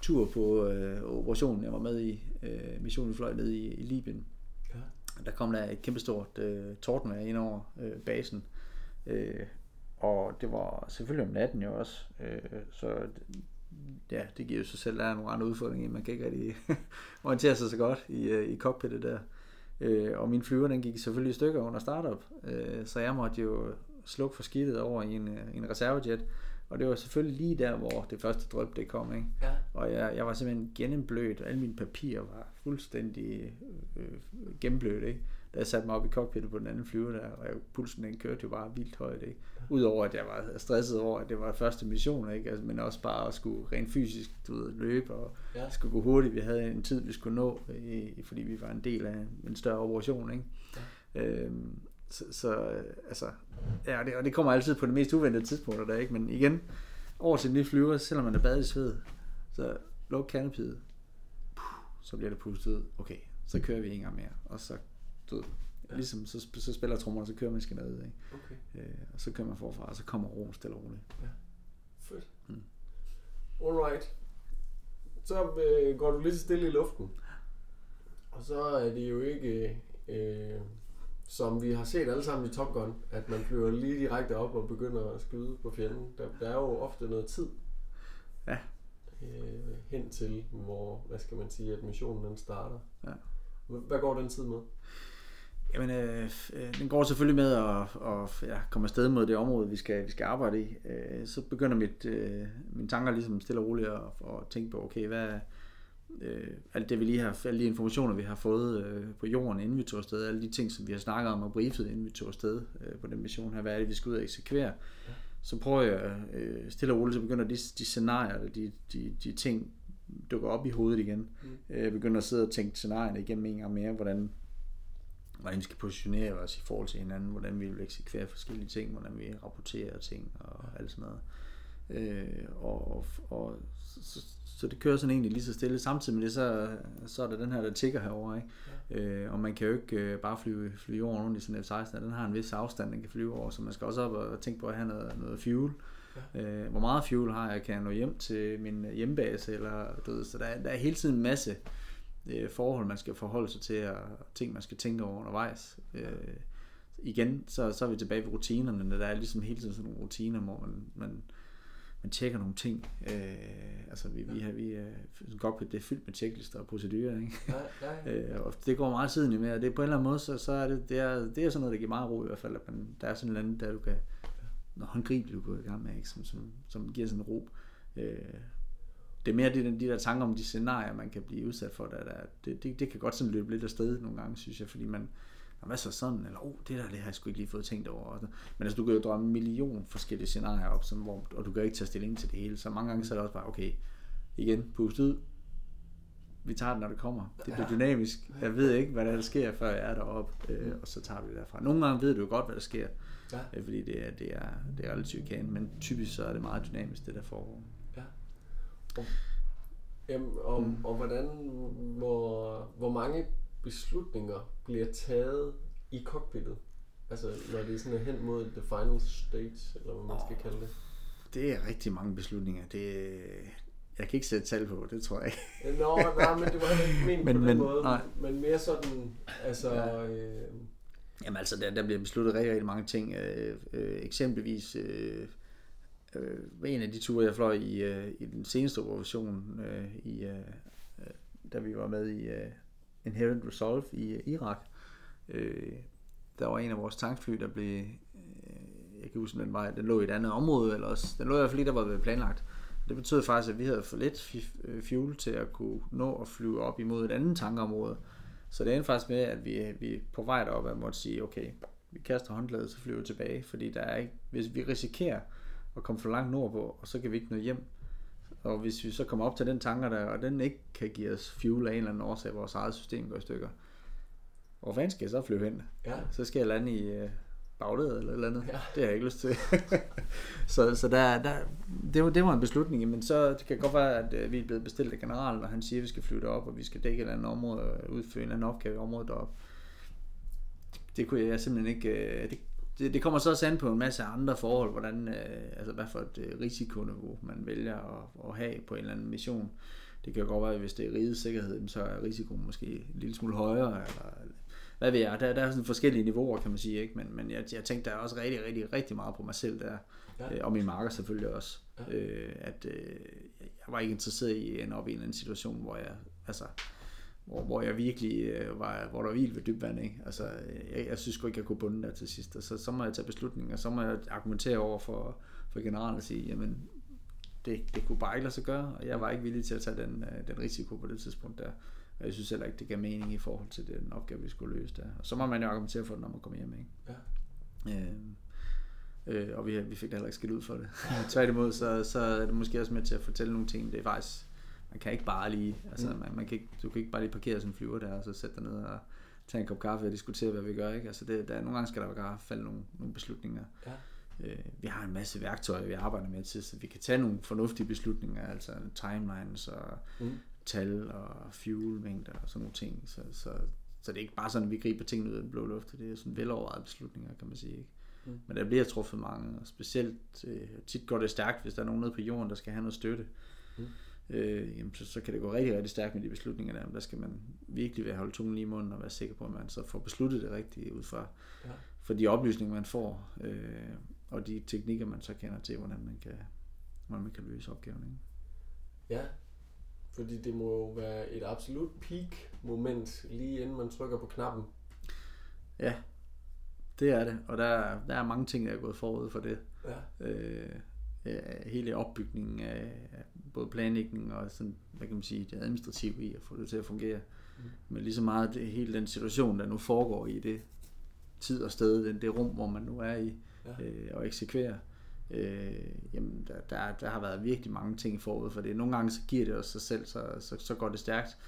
tur på øh, operationen, jeg var med i, øh, missionen fløj ned i, i Libyen. Ja. Der kom der et kæmpestort øh, tordenvejr ind over øh, basen. Øh, og det var selvfølgelig om natten jo også. Øh, så ja, det giver jo sig selv, der er nogle andre udfordringer. Man kan ikke rigtig orientere sig så godt i, øh, i cockpittet der. Øh, og min flyver, den gik selvfølgelig i stykker under startup, øh, så jeg måtte jo slukke for skidtet over i en, øh, en reservejet. Og det var selvfølgelig lige der, hvor det første drøb det kom. Ikke? Ja. Og jeg, jeg var simpelthen gennemblødt, og alle mine papirer var fuldstændig øh, gennemblødt. Ikke? Da jeg satte mig op i cockpittet på den anden flyver der, og jeg, pulsen den kørte jo bare vildt højt. Ikke? Udover at jeg var stresset over, at det var første mission, ikke? Altså, men også bare at skulle rent fysisk du ved, løbe og ja. skulle gå hurtigt. Vi havde en tid, vi skulle nå, i, fordi vi var en del af en større operation. Ikke? Ja. Øhm, så, så altså, ja, det, og det kommer altid på det mest uventede tidspunkt, der, ikke? men igen, over til den nye flyver, selvom man er badet i sved, så luk kanopiet, så bliver det pustet ud. Okay, så kører vi en gang mere, og så, du ved, ja. ligesom så, så spiller trommerne, så kører man skal ned, ikke? Okay. Øh, og så kører man forfra, og så kommer roen stille og roligt. Ja. Fedt. Mm. Alright. Så øh, går du lidt stille i luften. Og så er det jo ikke, øh, som vi har set alle sammen i Top Gun, at man flyver lige direkte op og begynder at skyde på fjenden. Der, der er jo ofte noget tid. Ja. Øh, hen til, hvor, hvad skal man sige, at missionen den starter. Ja. Hvad går den tid med? Jamen, øh, øh, den går selvfølgelig med at, at ja, komme afsted mod det område, vi skal, vi skal arbejde i. Øh, så begynder mit, øh, mine tanker ligesom stille og roligt at, at tænke på, okay, hvad øh, alt det vi lige har, alle de informationer vi har fået øh, på jorden inden vi tog afsted, alle de ting som vi har snakket om og briefet inden vi tog afsted øh, på den mission her, hvad er det vi skal ud og eksekvere, ja. så prøver jeg øh, stille og roligt, så begynder de, de scenarier, de, de, de ting dukker op i hovedet igen. Mm. Øh, begynder at sidde og tænke scenarierne igennem en gang mere, hvordan hvordan vi skal positionere os i forhold til hinanden, hvordan vi vil eksekvere forskellige ting, hvordan vi rapporterer ting og alt sådan noget. Øh, og, og så, så det kører sådan egentlig lige så stille. Samtidig med det, så, så er der den her, der tigger herover ikke? Ja. Øh, og man kan jo ikke øh, bare flyve, flyve jorden rundt i sådan en F-16, den har en vis afstand, den kan flyve over, så man skal også op og tænke på at have noget, noget fuel. Ja. Øh, hvor meget fuel har jeg? Kan jeg nå hjem til min hjembase? Eller, du ved, så der, der er hele tiden en masse øh, forhold, man skal forholde sig til, og ting, man skal tænke over undervejs. Øh, igen, så, så er vi tilbage ved rutinerne, der er ligesom hele tiden sådan nogle rutiner, hvor man, man man tjekker nogle ting. Øh, altså vi, vi har vi er en cockpit, det er fyldt med checklister og procedurer, ikke? Ja, ja. øh, og det går meget tiden med, og det er på en eller anden måde, så, så er det, det er, det er sådan noget, der giver meget ro i hvert fald, at man, der er sådan et andet, der du kan, når håndgribeligt du går i gang med, ikke? Som, som, som giver sådan en ro. Øh, det er mere de, de der tanker om de scenarier, man kan blive udsat for, der, der, det, det, det kan godt sådan løbe lidt afsted nogle gange, synes jeg, fordi man, hvad så sådan, eller oh, det der, det har jeg sgu ikke lige fået tænkt over. Men altså, du kan jo drømme en million forskellige scenarier op, sådan, hvor, og du kan ikke tage stilling til det hele. Så mange gange så er det også bare, okay, igen, pust ud, vi tager det, når det kommer. Det bliver dynamisk. Jeg ved ikke, hvad der, der sker, før jeg er deroppe, øh, og så tager vi det derfra. Nogle gange ved du jo godt, hvad der sker, ja. øh, fordi det er, det, er, det er relativt kan, men typisk så er det meget dynamisk, det der foregår. Jamen, og, mm. og hvordan, hvor, hvor mange beslutninger bliver taget i cockpittet? Altså, når det er sådan hen mod the final stage, eller hvad man skal kalde det. Det er rigtig mange beslutninger. Det, jeg kan ikke sætte tal på, det tror jeg ikke. Nå, nej, men det var ikke ment men, på den men, måde. Nej. Men mere sådan, altså... Ja. Øh... Jamen altså, der, der bliver besluttet rigtig, rigtig mange ting. Øh, øh, eksempelvis øh, øh, en af de ture, jeg fløj i, øh, i den seneste operation, øh, i, øh, øh, da vi var med i øh, Inherent Resolve i øh, Irak. Øh, der var en af vores tankfly, der blev... Øh, jeg kan huske, den, var, den lå i et andet område, eller også, den lå i hvert fald lige, der var planlagt. Det betød faktisk, at vi havde for lidt øh, fuel til at kunne nå at flyve op imod et andet tankområde. Så det endte faktisk med, at vi, øh, vi på vej derop at måtte sige, okay, vi kaster håndklædet, så flyver vi tilbage, fordi der er ikke, hvis vi risikerer at komme for langt nordpå, og så kan vi ikke nå hjem, og hvis vi så kommer op til den tanker der, og den ikke kan give os fuel af en eller anden årsag, vores eget system går i stykker, hvor fanden skal jeg så flyve hen? Ja. Så skal jeg lande i øh, eller et eller andet. Ja. Det har jeg ikke lyst til. så så der, der, det, var, det var en beslutning, men så det kan godt være, at øh, vi er blevet bestilt af generalen, og han siger, at vi skal flyve op, og vi skal dække et eller andet område, og udføre en eller anden opgave i området deroppe. Det, det kunne jeg simpelthen ikke... Øh, det, det, det kommer så også an på en masse andre forhold, hvordan, øh, altså hvad for et øh, risikoniveau man vælger at, at have på en eller anden mission. Det kan jo godt være, at hvis det er rigets sikkerhed, så er risikoen måske en lille smule højere, eller hvad ved jeg, der, der er sådan forskellige niveauer, kan man sige, ikke? men, men jeg, jeg tænkte der er også rigtig, rigtig, rigtig meget på mig selv der, ja. øh, og min marker selvfølgelig også, ja. øh, at øh, jeg var ikke interesseret i at ende op i en eller anden situation, hvor jeg, altså, hvor, hvor jeg virkelig øh, var, hvor der var vildt ved dybvand, ikke? Altså, jeg, jeg synes ikke, jeg kunne bunde der til sidst, og så, så må jeg tage beslutninger, så må jeg argumentere over for, for generalen og sige, jamen, det, det kunne bare ikke lade sig gøre, og jeg var ikke villig til at tage den, øh, den risiko på det tidspunkt der. Og jeg synes heller ikke, det gav mening i forhold til den opgave, vi skulle løse der. Og så må man jo argumentere for det, når man kommer hjem, ikke? Ja. Øh, øh, og vi, vi fik da heller ikke skidt ud for det. Tværtimod, så, så er det måske også med til at fortælle nogle ting. Det er faktisk, man kan ikke bare lige, altså mm. man, man kan ikke, du kan ikke bare lige parkere sådan en flyver der, og så sætte dig ned og tage en kop kaffe og diskutere, hvad vi gør, ikke? Altså det, der, nogle gange skal der bare falde nogle, nogle beslutninger. Ja. Øh, vi har en masse værktøjer, vi arbejder med til, så vi kan tage nogle fornuftige beslutninger, altså timelines og mm tal og fuelmængder og sådan nogle ting. Så, så, så det er ikke bare sådan, at vi griber tingene ud af den blå luft. Det er sådan velovervejede beslutninger, kan man sige. Ikke? Mm. Men der bliver truffet mange, og specielt øh, tit går det stærkt, hvis der er nogen nede på jorden, der skal have noget støtte. Mm. Øh, jamen, så, så kan det gå rigtig, rigtig stærkt med de beslutninger der. Der skal man virkelig være holde tungen lige i munden og være sikker på, at man så får besluttet det rigtigt ud fra, ja. for de oplysninger, man får, øh, og de teknikker, man så kender til, hvordan man kan, hvordan man kan løse opgaven. Ikke? Ja, fordi det må jo være et absolut peak moment, lige inden man trykker på knappen. Ja, det er det. Og der, der er mange ting, der er gået forud for det. Ja. Øh, hele opbygningen af både planlægning og sådan, hvad kan man sige, det administrative i at få det til at fungere. Mm. Men lige så meget det, hele den situation, der nu foregår i det tid og sted, det, det rum, hvor man nu er i ja. øh, og eksekverer øh, jamen der, der, der har været virkelig mange ting forud for det. Nogle gange så giver det os sig selv, så, så, så går det stærkt.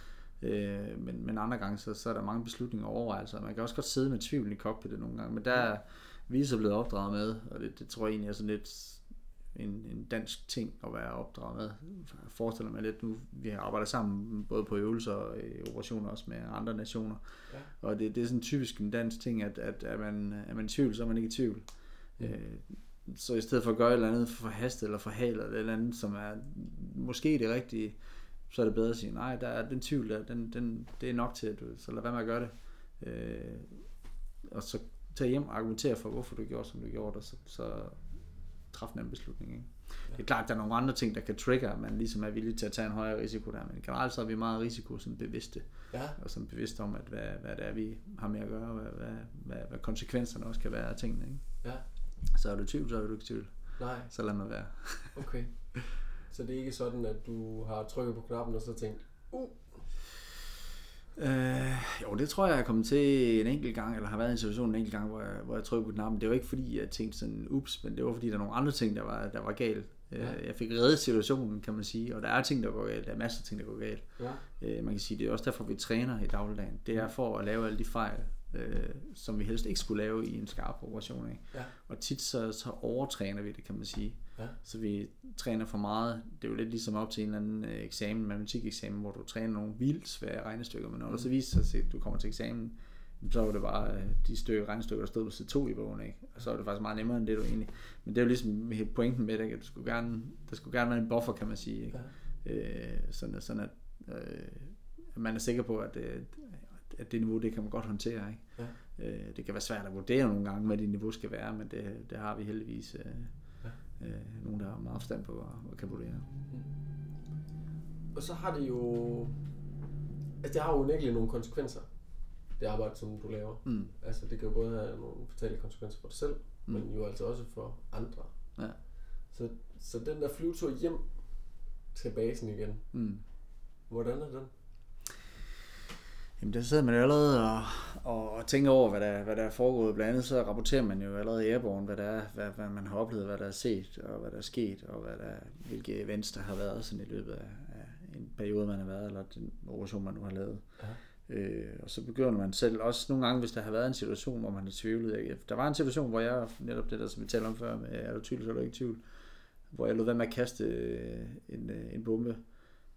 Øh, men, men andre gange, så, så er der mange beslutninger over. Altså, man kan også godt sidde med tvivl i cockpittet nogle gange, men der er vi så blevet opdraget med, og det, det tror jeg egentlig er sådan lidt en, en dansk ting at være opdraget med. Jeg forestiller mig lidt nu, vi har arbejdet sammen både på øvelser og operationer også med andre nationer. Ja. Og det, det er sådan typisk en dansk ting, at, at er, man, er man i tvivl, så er man ikke i tvivl. Mm. Øh, så i stedet for at gøre et eller andet for hastet eller for eller et eller andet, som er måske det rigtige, så er det bedre at sige, nej, der er den tvivl der, den, den, det er nok til, at du, så lad være med at gøre det. Øh, og så tage hjem og argumentere for, hvorfor du gjorde, som du gjorde, og så, så, træffe en beslutning. Ikke? Det er klart, at der er nogle andre ting, der kan trigge, at man ligesom er villig til at tage en højere risiko der, men generelt så er vi meget risiko som bevidste, Ja. og som bevidste om, at hvad, hvad det er, vi har med at gøre, og hvad, hvad, hvad, hvad konsekvenserne også kan være af tingene. Ikke? Ja. Så er du i tvivl, så er du ikke i tvivl. Nej, Så lad mig være. okay. Så det er ikke sådan, at du har trykket på knappen og så tænkt, uh, Øh, jo, det tror jeg, jeg er kommet til en enkelt gang, eller har været i en situation en enkelt gang, hvor jeg, hvor jeg trykkede på knappen. Det var ikke fordi, jeg tænkte sådan, ups, men det var fordi, der er nogle andre ting, der var, der var galt. Øh, Ja. Jeg fik reddet situationen, kan man sige, og der er ting, der går galt. Der er masser af ting, der går galt. ja, Øh, man kan sige, det er også derfor, vi træner i dagligdagen. Det er for at lave alle de fejl, øh, som vi helst ikke skulle lave i en skarp operation. Ikke? ja, Og tit så, så overtræner vi det, kan man sige. Ja, Så vi træner for meget. Det er jo lidt ligesom op til en eller anden øh, eksamen, matematikeksamen, hvor du træner nogle vildt svære regnestykker, men når der så viser sig, at du kommer til eksamen, så var det bare øh, de stykker regnestykker, der stod på side 2 i bogen, ikke? Og så er det faktisk meget nemmere end det, du egentlig... Men det er jo ligesom pointen med det, ikke? at du skulle gerne, der skulle gerne være en buffer, kan man sige. Ikke? Øh, sådan, at- sådan at, øh, at man er sikker på, at, øh, at det niveau, det kan man godt håndtere. Ikke? ja. Øh, det kan være svært at vurdere nogle gange, hvad dit niveau skal være, men det, det har vi heldigvis øh, Ja. Øh, nogen, der har meget forstand på at, kan vurdere. Og så har det jo... Altså, det har jo virkelig nogle konsekvenser, det arbejde, som du laver. Mm. Altså, det kan jo både have nogle fatale konsekvenser for dig selv, Mm. mm. men jo altså også for andre. Ja. Så, så den der flyvetur hjem til basen igen, Mm. hvordan er den? Jamen der sidder man jo allerede og, og, tænker over, hvad der, hvad der er foregået. Blandt andet så rapporterer man jo allerede i Airborne, hvad, der er, hvad, hvad man har oplevet, hvad der er set, og hvad der er sket, og hvad der, hvilke events der har været sådan i løbet af, af en periode, man har været, eller den operation, man nu har lavet. Ja. Øh, og så begynder man selv, også nogle gange, hvis der har været en situation, hvor man har tvivlet. Der var en situation, hvor jeg, netop det der, som vi talte om før, med, er du tvivl, så er du ikke tvivl, hvor jeg lod være med at kaste øh, en, øh, en bombe.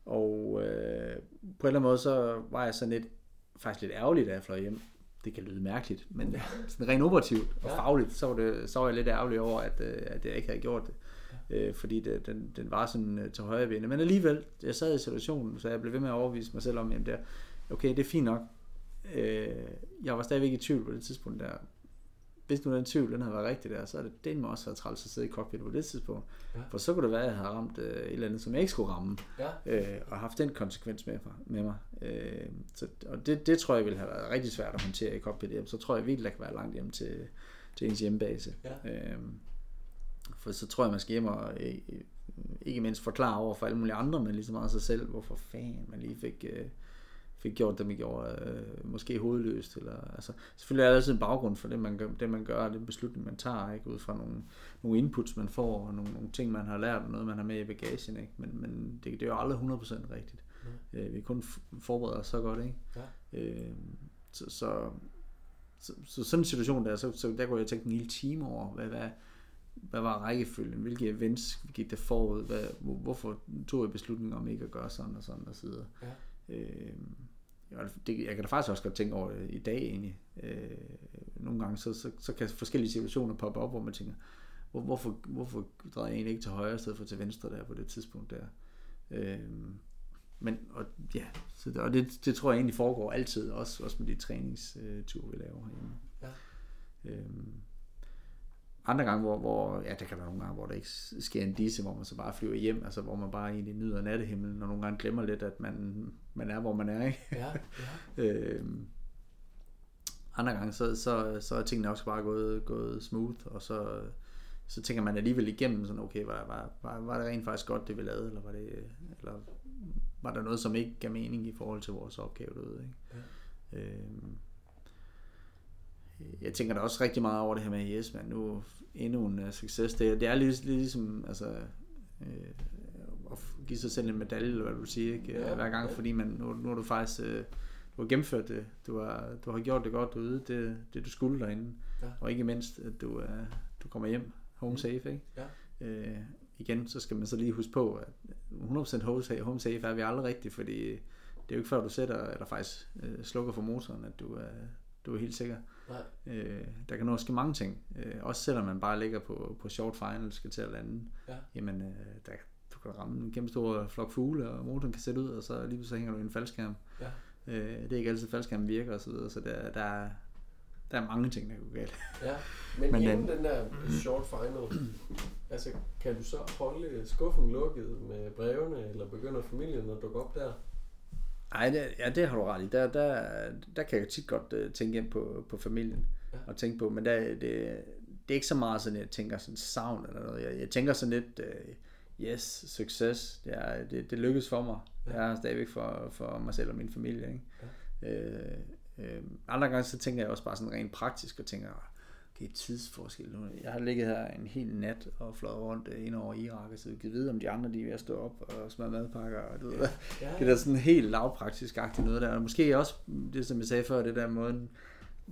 Og øh, på en eller anden måde, så var jeg sådan lidt, faktisk lidt ærgerlig, da jeg fløj hjem. Det kan lyde mærkeligt, men sådan rent operativt og Ja. fagligt, så var, det, så var jeg lidt ærgerlig over, at, øh, at jeg ikke havde gjort det. Øh, fordi det, den, den var sådan øh, til højre ben. Men alligevel, jeg sad i situationen, så jeg blev ved med at overvise mig selv om, jamen der, okay, det er fint nok. Øh, jeg var stadigvæk i tvivl på det tidspunkt der. Hvis nu den tvivl, den havde været rigtig der, så er det den må også have træls at sidde i cockpit på det tidspunkt. Ja. For så kunne det være, at jeg havde ramt øh, et eller andet, som jeg ikke skulle ramme Ja, øh, og haft den konsekvens med, mig- med mig. Øh, så, og det, det tror jeg ville have været rigtig svært at håndtere i cockpit hjem. Så tror jeg virkelig, der kan være langt hjem til, til ens hjemmebase. Ja. Øh, for så tror jeg, man skal hjem og øh, ikke mindst forklare over for alle mulige andre, men lige så meget sig selv, hvorfor fanden man lige fik, øh, fik gjort det, man gjorde, øh, måske hovedløst. Eller, altså, selvfølgelig er der altid en baggrund for det, man gør, det, man gør, og den beslutning, man tager, ikke? ud fra nogle, nogle inputs, man får, og nogle, nogle ting, man har lært, og noget, man har med i bagagen. Ikke? Men, men det, det er jo aldrig 100% rigtigt. Mm. Øh, vi kun forbereder os så godt, ikke? Ja. Øh, så, så, så, så, sådan en situation der, så, så der kunne jeg tænke en hel time over, hvad, hvad, hvad var rækkefølgen, hvilke events gik der forud, hvad, hvor, hvorfor tog jeg beslutningen om ikke at gøre sådan og sådan og så videre. Ja. Øh, det, jeg kan da faktisk også godt tænke over det i dag egentlig. Øh, nogle gange så, så, så kan forskellige situationer poppe op, hvor man tænker, hvor, hvorfor, hvorfor drejer jeg egentlig ikke til højre i stedet for til venstre der på det tidspunkt der. Øh, men og, ja, så det, og det, det tror jeg egentlig foregår altid, også, også med de træningsture, vi laver herhjemme. Ja. Øhm, andre gange, hvor, hvor, ja, der kan være nogle gange, hvor der ikke sker en disse, hvor man så bare flyver hjem, altså hvor man bare egentlig nyder nattehimlen, og nogle gange glemmer lidt, at man, man er, hvor man er, ikke? Ja, ja. Øhm, andre gange, så, så, så er tingene også bare gået, gået smooth, og så, så tænker man alligevel igennem, sådan, okay, var, var, var, var det rent faktisk godt, det vi lavede, eller var, det, eller var der noget, som ikke gav mening i forhold til vores opgave derude, ikke? Ja. Øhm, jeg tænker da også rigtig meget over det her med, yes, men nu endnu en uh, succes. Det, det er lidt, lidt ligesom, altså, øh, at give sig selv en medalje, eller hvad du vil sige, ikke? Ja, Hver gang, ja. fordi man, nu, nu har du faktisk, øh, du har gennemført det, du har, du har gjort det godt derude, det, det du skulle derinde, Ja. og ikke mindst, at du, uh, du kommer hjem home safe, ikke? Ja. Øh, igen, så skal man så lige huske på, at 100% home safe, home safe er vi aldrig rigtigt, fordi det er jo ikke før du sætter, eller faktisk øh, slukker for motoren, at du er, du er helt sikker. Nej. Øh, der kan nå at ske mange ting. Øh, også selvom man bare ligger på, på short final, skal til at lande. Ja. Jamen, øh, der, du kan ramme en kæmpe stor flok fugle, og motoren kan sætte ud, og så lige så hænger du i en faldskærm. Ja. Øh, det er ikke altid, faldskærmen virker og så videre, så der, der, er, der er mange ting, der går galt. Ja, men, men inden den, den der short final, altså kan du så holde skuffen lukket med brevene, eller begynder familien at dukke op der? Nej, det, ja, det har du ret i. Der, der, der kan jeg tit godt uh, tænke ind på, på familien ja. og tænke på, men der, det, det er ikke så meget sådan, jeg tænker sådan savn eller noget. Jeg, jeg tænker sådan lidt, uh, yes, succes, det, er, det, det lykkes for mig. Ja. Jeg er stadigvæk for, for mig selv og min familie. Ikke? Ja. Uh, uh, andre gange så tænker jeg også bare sådan rent praktisk og tænker, okay, tidsforskel nu. Jeg har ligget her en hel nat og fløjet rundt ind over Irak, og så kan vide, om de andre de er ved at stå op og smøre madpakker. Og du ja. ved, ja. Det er sådan helt lavpraktisk-agtigt noget der. Og måske også, det som jeg sagde før, det der måde,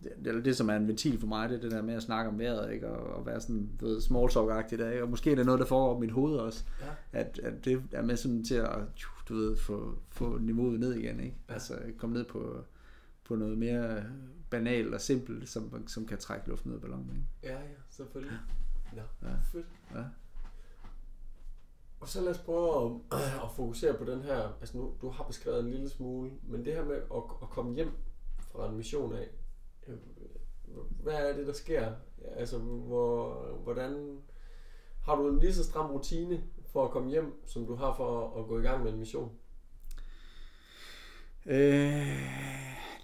det, det, det, som er en ventil for mig, det er det der med at snakke om vejret, ikke? Og, og være sådan, du ved, small talk-agtigt, ikke? og måske er det noget, der foregår i mit hoved også, ja. at, at det er med sådan til at, du ved, få, få niveauet ned igen, ikke? Ja. Altså komme ned på, på noget mere banalt og simpelt, som, som kan trække luften ud af ballonen. Ikke? Ja, ja, selvfølgelig. Ja. ja. Fedt. Ja. Og så lad os prøve at, at fokusere på den her, altså nu, du har beskrevet en lille smule, men det her med at, at komme hjem fra en mission af, øh, hvad er det, der sker? Altså, hvor, hvordan, har du en lige så stram rutine for at komme hjem, som du har for at, at gå i gang med en mission? Øh,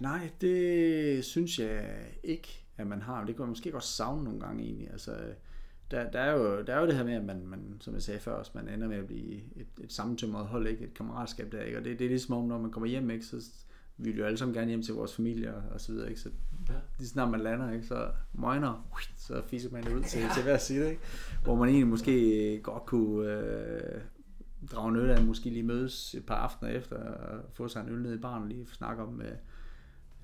Nej, det synes jeg ikke, at man har. Det kan man måske godt savne nogle gange egentlig. Altså, der, der, er jo, der er jo det her med, at man, man som jeg sagde før, også, man ender med at blive et, et sammentømret hold, ikke? et kammeratskab der, ikke? og det, det er ligesom om, når man kommer hjem, ikke? så vi vil jo alle sammen gerne hjem til vores familie og, og så videre, ikke? så ja. lige snart man lander, ikke? så møgner, så fiser man ud til, ja. til hver side, ikke? hvor man egentlig måske godt kunne øh, drage nytte af, måske lige mødes et par aftener efter og få sig en øl ned i barn og lige snakke om, øh,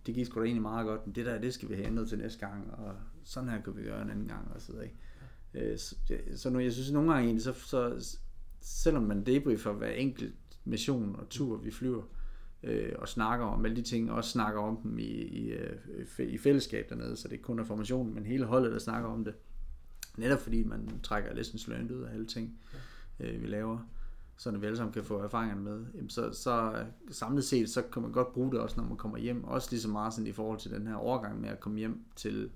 det gik sgu da egentlig meget godt, men det der, det skal vi have ændret til næste gang, og sådan her kan vi gøre en anden gang, og så videre, ikke? Øh, så, så nu, jeg synes, nogle gange egentlig, så, så selvom man debriefer hver enkelt mission og tur, vi flyver, øh, og snakker om alle de ting, og også snakker om dem i, i, øh, i fællesskab dernede, så det ikke kun er formationen, men hele holdet, der snakker om det. Netop fordi man trækker lessons learned ud af alle ting, øh, vi laver så vi alle sammen kan få erfaringerne med, jamen så, så samlet set, så kan man godt bruge det også, når man kommer hjem. Også lige så meget sådan i forhold til den her overgang med at komme hjem til,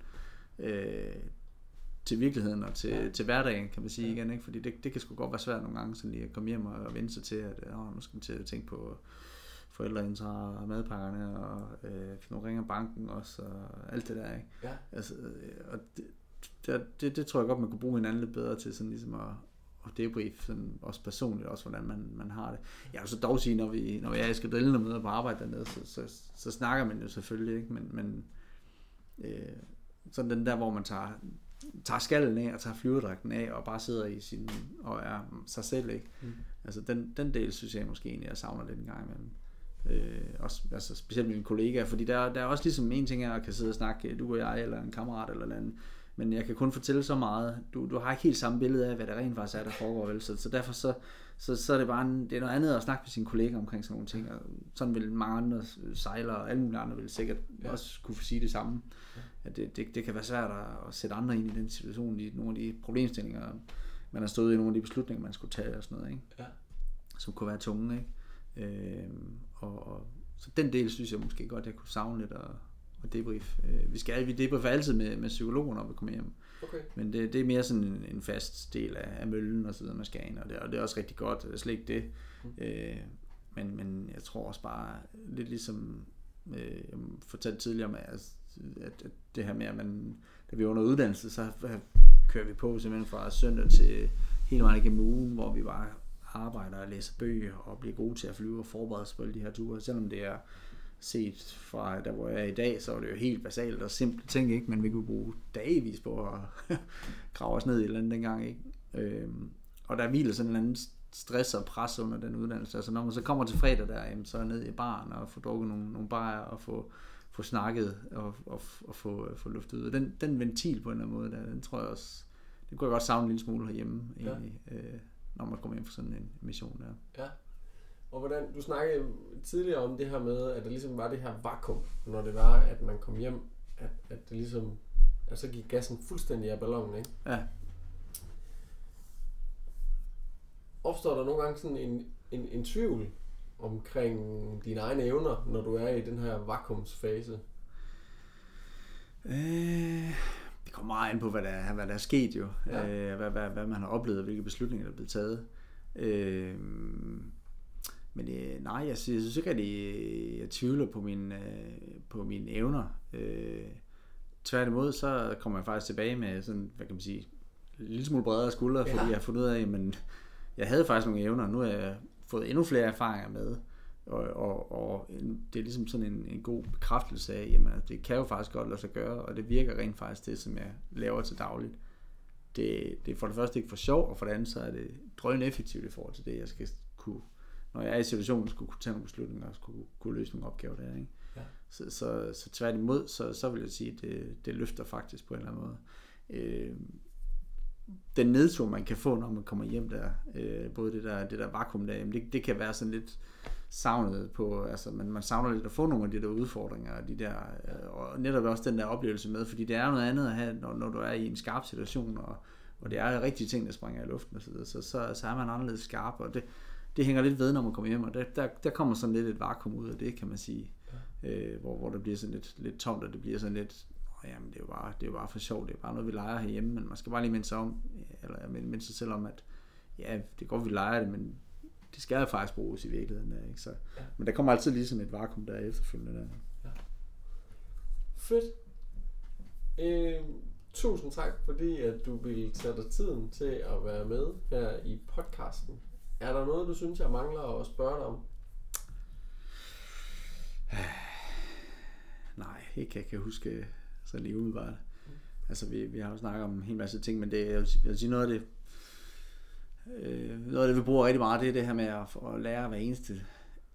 øh, til virkeligheden og til, ja. til hverdagen, kan man sige ja. igen. Ikke? Fordi det, det kan sgu godt være svært nogle gange, sådan lige at komme hjem og, og vende sig til, at åh, nu skal man til at tænke på forældreintra madpakkerne, og øh, nu ringer banken også, og alt det der. Ikke? Ja. Altså, øh, og det, det, det, det tror jeg godt, man kunne bruge hinanden lidt bedre til, sådan ligesom at, og debrief sådan også personligt også, hvordan man, man har det. Jeg vil så dog sige, når, vi, når jeg skal drille noget på arbejde dernede, så, så, så, snakker man jo selvfølgelig, ikke? men, men øh, sådan den der, hvor man tager, tager skallen af og tager flyverdragten af og bare sidder i sin, og er sig selv, ikke? Mm. Altså den, den del synes jeg måske egentlig, jeg savner lidt en gang imellem. Øh, også, altså specielt med mine kollegaer, fordi der, der er også ligesom en ting, jeg kan sidde og snakke, du og jeg, eller en kammerat eller andet, men jeg kan kun fortælle så meget. Du, du har ikke helt samme billede af, hvad der rent faktisk er, der foregår. Vel? Så, så derfor så, så, så er det bare en, det er noget andet at snakke med sine kolleger omkring sådan nogle ting. Og sådan vil mange andre sejlere og alle mulige andre vil sikkert ja. også kunne sige det samme. Ja. At det, det, det kan være svært at, sætte andre ind i den situation, i nogle af de problemstillinger, man har stået i, nogle af de beslutninger, man skulle tage og sådan noget. Ikke? Ja. Som kunne være tunge. Ikke? Øh, og, og, så den del synes jeg måske godt, jeg kunne savne lidt og, og debrief. Øh, vi skal vi debriefer altid med, med psykologen, når vi kommer hjem. Okay. Men det, det er mere sådan en, en fast del af, af møllen og så videre, man skal ind, og det, og det er også rigtig godt, det er slet ikke det. Mm. Øh, men, men jeg tror også bare, lidt ligesom øh, jeg fortalte tidligere med, at, at, at det her med, at man, da vi var under uddannelse, så kører vi på simpelthen fra søndag til hele vejen igennem ugen, hvor vi bare arbejder og læser bøger og bliver gode til at flyve og forberede os på alle de her ture, selvom det er set fra der, hvor jeg er i dag, så var det jo helt basalt og simple ting, ikke? men vi kunne bruge dagvis på at grave os ned i et eller andet dengang. Ikke? Øhm, og der hviler sådan en anden stress og pres under den uddannelse. Altså når man så kommer til fredag der, jamen, så er ned i baren og få drukket nogle, nogle bajer og få, få snakket og, og, og få, få luftet ud. Den, den ventil på en eller anden måde, der, den tror jeg også, det kunne jeg godt savne en lille smule herhjemme, egentlig, ja. øh, når man kommer ind for sådan en mission der. Ja. Og hvordan, du snakkede tidligere om det her med, at der ligesom var det her vakuum, når det var, at man kom hjem, at, at det ligesom, at så gik gassen fuldstændig af ballonen, ikke? Ja. Opstår der nogle gange sådan en, en, en tvivl omkring dine egne evner, når du er i den her vakuumsfase? Øh, det kommer meget an på, hvad der, hvad der er sket jo. Ja. Øh, hvad, hvad, hvad man har oplevet, og hvilke beslutninger, der er blevet taget. Øh, men øh, nej, jeg synes, jeg synes ikke, at jeg, jeg tvivler på, min, øh, på mine evner. Øh, tværtimod, så kommer jeg faktisk tilbage med sådan, hvad kan man sige, en lille smule bredere skuldre, fordi ja. jeg har fundet ud af, at jeg havde faktisk nogle evner, nu har jeg fået endnu flere erfaringer med. Og, og, og det er ligesom sådan en, en god bekræftelse af, at det kan jo faktisk godt lade sig gøre, og det virker rent faktisk det, som jeg laver til dagligt. Det, det er for det første ikke for sjov, og for det andet så er det drøn effektivt i forhold til det, jeg skal kunne, når jeg er i situationen, skulle kunne tage nogle beslutninger og skulle kunne løse nogle opgaver der. Ikke? Ja. Så, så, så tværtimod, så, så vil jeg sige, at det, det løfter faktisk på en eller anden måde. Øh, den nedtur, man kan få, når man kommer hjem der, øh, både det der, det der vakuum der, jamen det, det kan være sådan lidt savnet på, altså man, man savner lidt at få nogle af de der udfordringer, de der, øh, og netop også den der oplevelse med, fordi det er noget andet at have, når, når du er i en skarp situation, og, og det er rigtige ting, der springer i luften og så, så, så, så er man anderledes skarp, og det, det hænger lidt ved, når man kommer hjem, og der, der, der kommer sådan lidt et vakuum ud af det, kan man sige, ja. øh, hvor, hvor det bliver sådan lidt, lidt tomt, og det bliver sådan lidt, jamen det er jo bare, det er jo bare for sjovt, det er bare noget, vi leger herhjemme, men man skal bare lige minde sig om, eller minde sig selv om, at ja, det går, vi leger det, men det skal jo faktisk bruges i virkeligheden. Ikke? Så, ja. Men der kommer altid lige sådan et vakuum der efterfølgende. Der. Ja. Fedt. Øh, tusind tak, fordi at du ville tage dig tiden til at være med her i podcasten. Er der noget, du synes, jeg mangler at spørge dig om? Nej, ikke jeg kan huske så lige umiddelbart. Mm. Altså, vi, vi har jo snakket om en hel masse ting, men det, jeg, vil, jeg vil sige noget af det, øh, noget af det, vi bruger rigtig meget, det er det her med at, at lære hver eneste,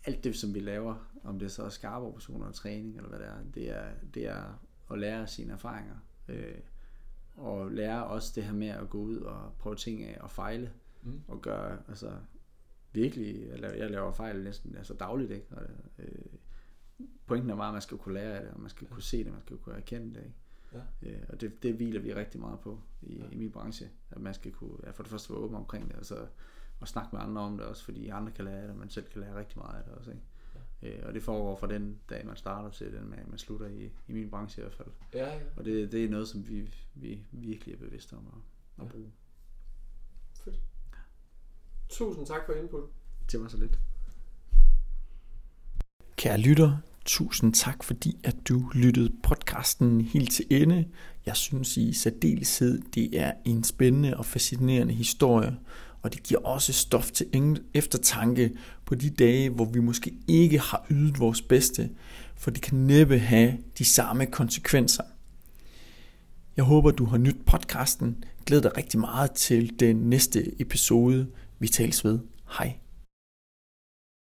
alt det, som vi laver, om det så er skarpe operationer og træning, eller hvad det er, det er, det er at lære sine erfaringer. Øh, og lære også det her med at gå ud og prøve ting af og fejle. Mm. Og gøre, altså virkelig, jeg laver, jeg laver fejl næsten altså dagligt, ikke? Og, øh, pointen er bare, at man skal kunne lære af det, og man skal kunne se det, man skal kunne erkende det. Ikke? Ja. Øh, og det, det hviler vi rigtig meget på i, ja. i min branche, at man skal kunne, ja, for det første være åben omkring det, og så og snakke med andre om det også, fordi andre kan lære af det, og man selv kan lære rigtig meget af det også. Ikke? Ja. Øh, og det foregår fra den dag, man starter til den, man, man slutter i, i min branche i hvert fald. Ja, ja. Og det, det er noget, som vi, vi virkelig er bevidste om at, at ja. bruge. Tusind tak for input. Det var så lidt. Kære lytter, tusind tak fordi at du lyttede podcasten helt til ende. Jeg synes i særdeleshed, det er en spændende og fascinerende historie, og det giver også stof til eftertanke på de dage, hvor vi måske ikke har ydet vores bedste, for det kan næppe have de samme konsekvenser. Jeg håber, du har nydt podcasten. Glæder dig rigtig meget til den næste episode. Vi tales ved. Hej.